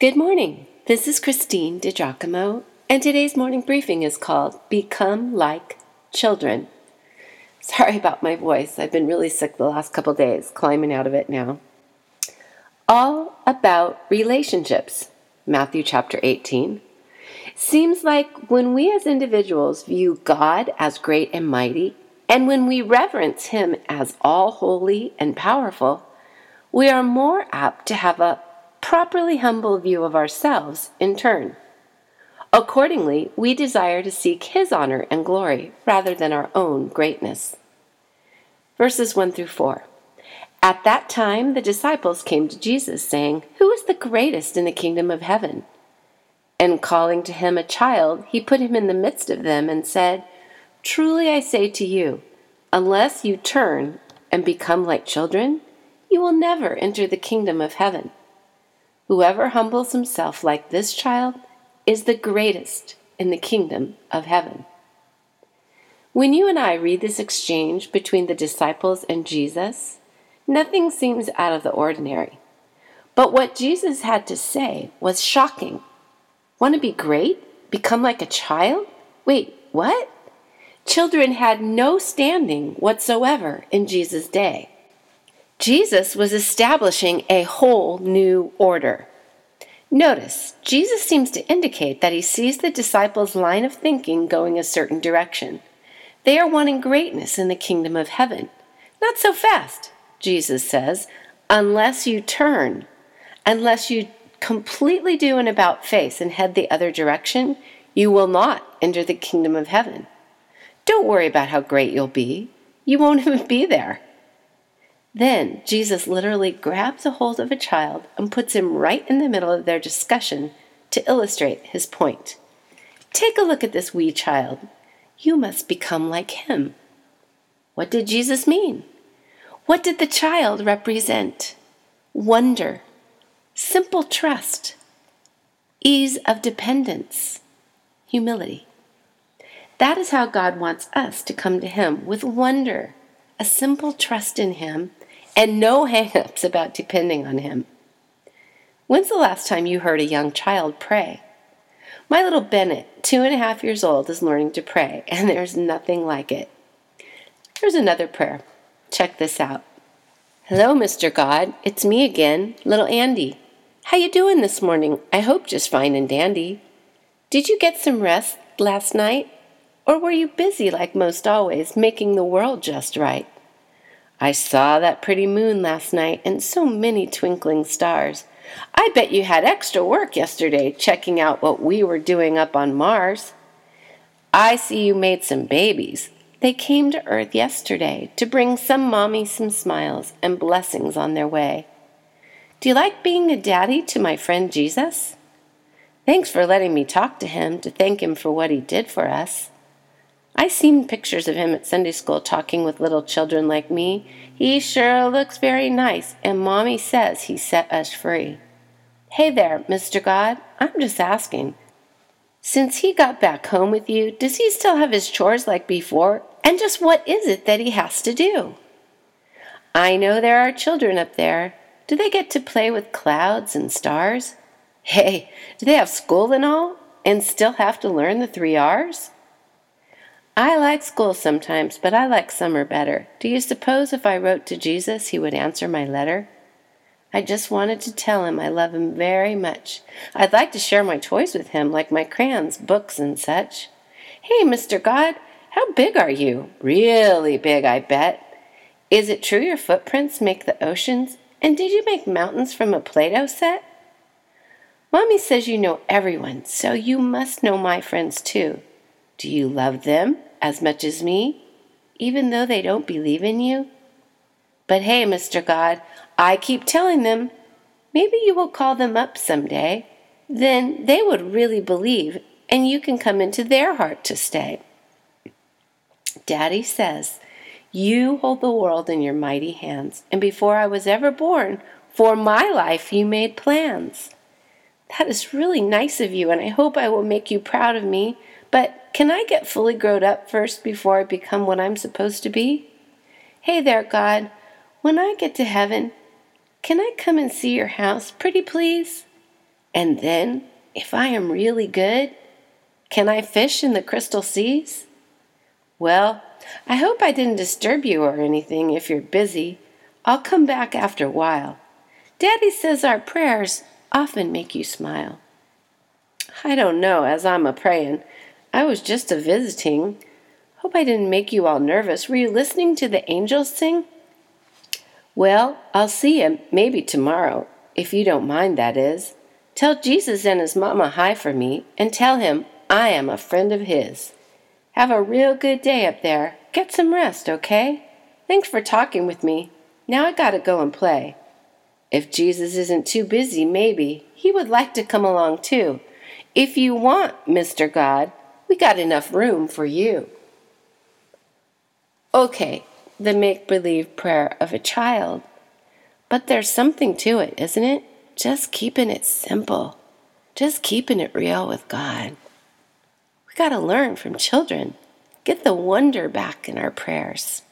Good morning. This is Christine DiGiacomo, and today's morning briefing is called Become Like Children. Sorry about my voice. I've been really sick the last couple days, climbing out of it now. All about relationships. Matthew chapter 18. Seems like when we as individuals view God as great and mighty, and when we reverence Him as all holy and powerful, we are more apt to have a properly humble view of ourselves in turn. Accordingly, we desire to seek His honor and glory rather than our own greatness. Verses 1 through 4. At that time, the disciples came to Jesus, saying, Who is the greatest in the kingdom of heaven? And calling to him a child, he put him in the midst of them and said, Truly I say to you, unless you turn and become like children, you will never enter the kingdom of heaven. Whoever humbles himself like this child is the greatest in the kingdom of heaven. When you and I read this exchange between the disciples and Jesus, nothing seems out of the ordinary. But what Jesus had to say was shocking. Want to be great? Become like a child? Wait, what? Children had no standing whatsoever in Jesus' day. Jesus was establishing a whole new order. Notice, Jesus seems to indicate that he sees the disciples' line of thinking going a certain direction. They are wanting greatness in the kingdom of heaven. Not so fast, Jesus says, unless you turn, unless you completely do an about face and head the other direction, you will not enter the kingdom of heaven. Don't worry about how great you'll be. You won't even be there. Then Jesus literally grabs a hold of a child and puts him right in the middle of their discussion to illustrate his point. Take a look at this wee child. You must become like him. What did Jesus mean? What did the child represent? Wonder, simple trust, ease of dependence, humility. That is how God wants us to come to Him with wonder, a simple trust in Him, and no hang ups about depending on Him. When's the last time you heard a young child pray? My little Bennett, two and a half years old, is learning to pray, and there's nothing like it. Here's another prayer. Check this out. Hello, Mr. God. It's me again, little Andy. How you doing this morning? I hope just fine and dandy. Did you get some rest last night? Or were you busy like most always, making the world just right? I saw that pretty moon last night and so many twinkling stars. I bet you had extra work yesterday checking out what we were doing up on Mars. I see you made some babies. They came to Earth yesterday to bring some mommy some smiles and blessings on their way. Do you like being a daddy to my friend Jesus? Thanks for letting me talk to him to thank him for what he did for us. I seen pictures of him at Sunday school talking with little children like me. He sure looks very nice, and Mommy says he set us free. Hey there, Mr. God, I'm just asking. Since he got back home with you, does he still have his chores like before? And just what is it that he has to do? I know there are children up there. Do they get to play with clouds and stars? Hey, do they have school and all, and still have to learn the three R's? I like school sometimes, but I like summer better. Do you suppose if I wrote to Jesus, he would answer my letter? I just wanted to tell him I love him very much. I'd like to share my toys with him, like my crayons, books, and such. Hey, Mr. God, how big are you? Really big, I bet. Is it true your footprints make the oceans? And did you make mountains from a Play Doh set? Mommy says you know everyone, so you must know my friends too. Do you love them? As much as me, even though they don't believe in you? But hey, Mr. God, I keep telling them, maybe you will call them up someday. Then they would really believe, and you can come into their heart to stay. Daddy says, You hold the world in your mighty hands, and before I was ever born, for my life you made plans. That is really nice of you, and I hope I will make you proud of me. But can I get fully grown up first before I become what I'm supposed to be? Hey there, God. When I get to heaven, can I come and see your house, pretty please? And then, if I am really good, can I fish in the crystal seas? Well, I hope I didn't disturb you or anything if you're busy. I'll come back after a while. Daddy says our prayers often make you smile. I don't know, as I'm a prayin'. I was just a visiting. Hope I didn't make you all nervous. Were you listening to the angels sing? Well, I'll see him maybe tomorrow, if you don't mind, that is. Tell Jesus and his mama hi for me, and tell him I am a friend of his. Have a real good day up there. Get some rest, okay? Thanks for talking with me. Now I gotta go and play. If Jesus isn't too busy, maybe he would like to come along too. If you want, Mr. God, we got enough room for you. Okay, the make believe prayer of a child. But there's something to it, isn't it? Just keeping it simple, just keeping it real with God. We got to learn from children, get the wonder back in our prayers.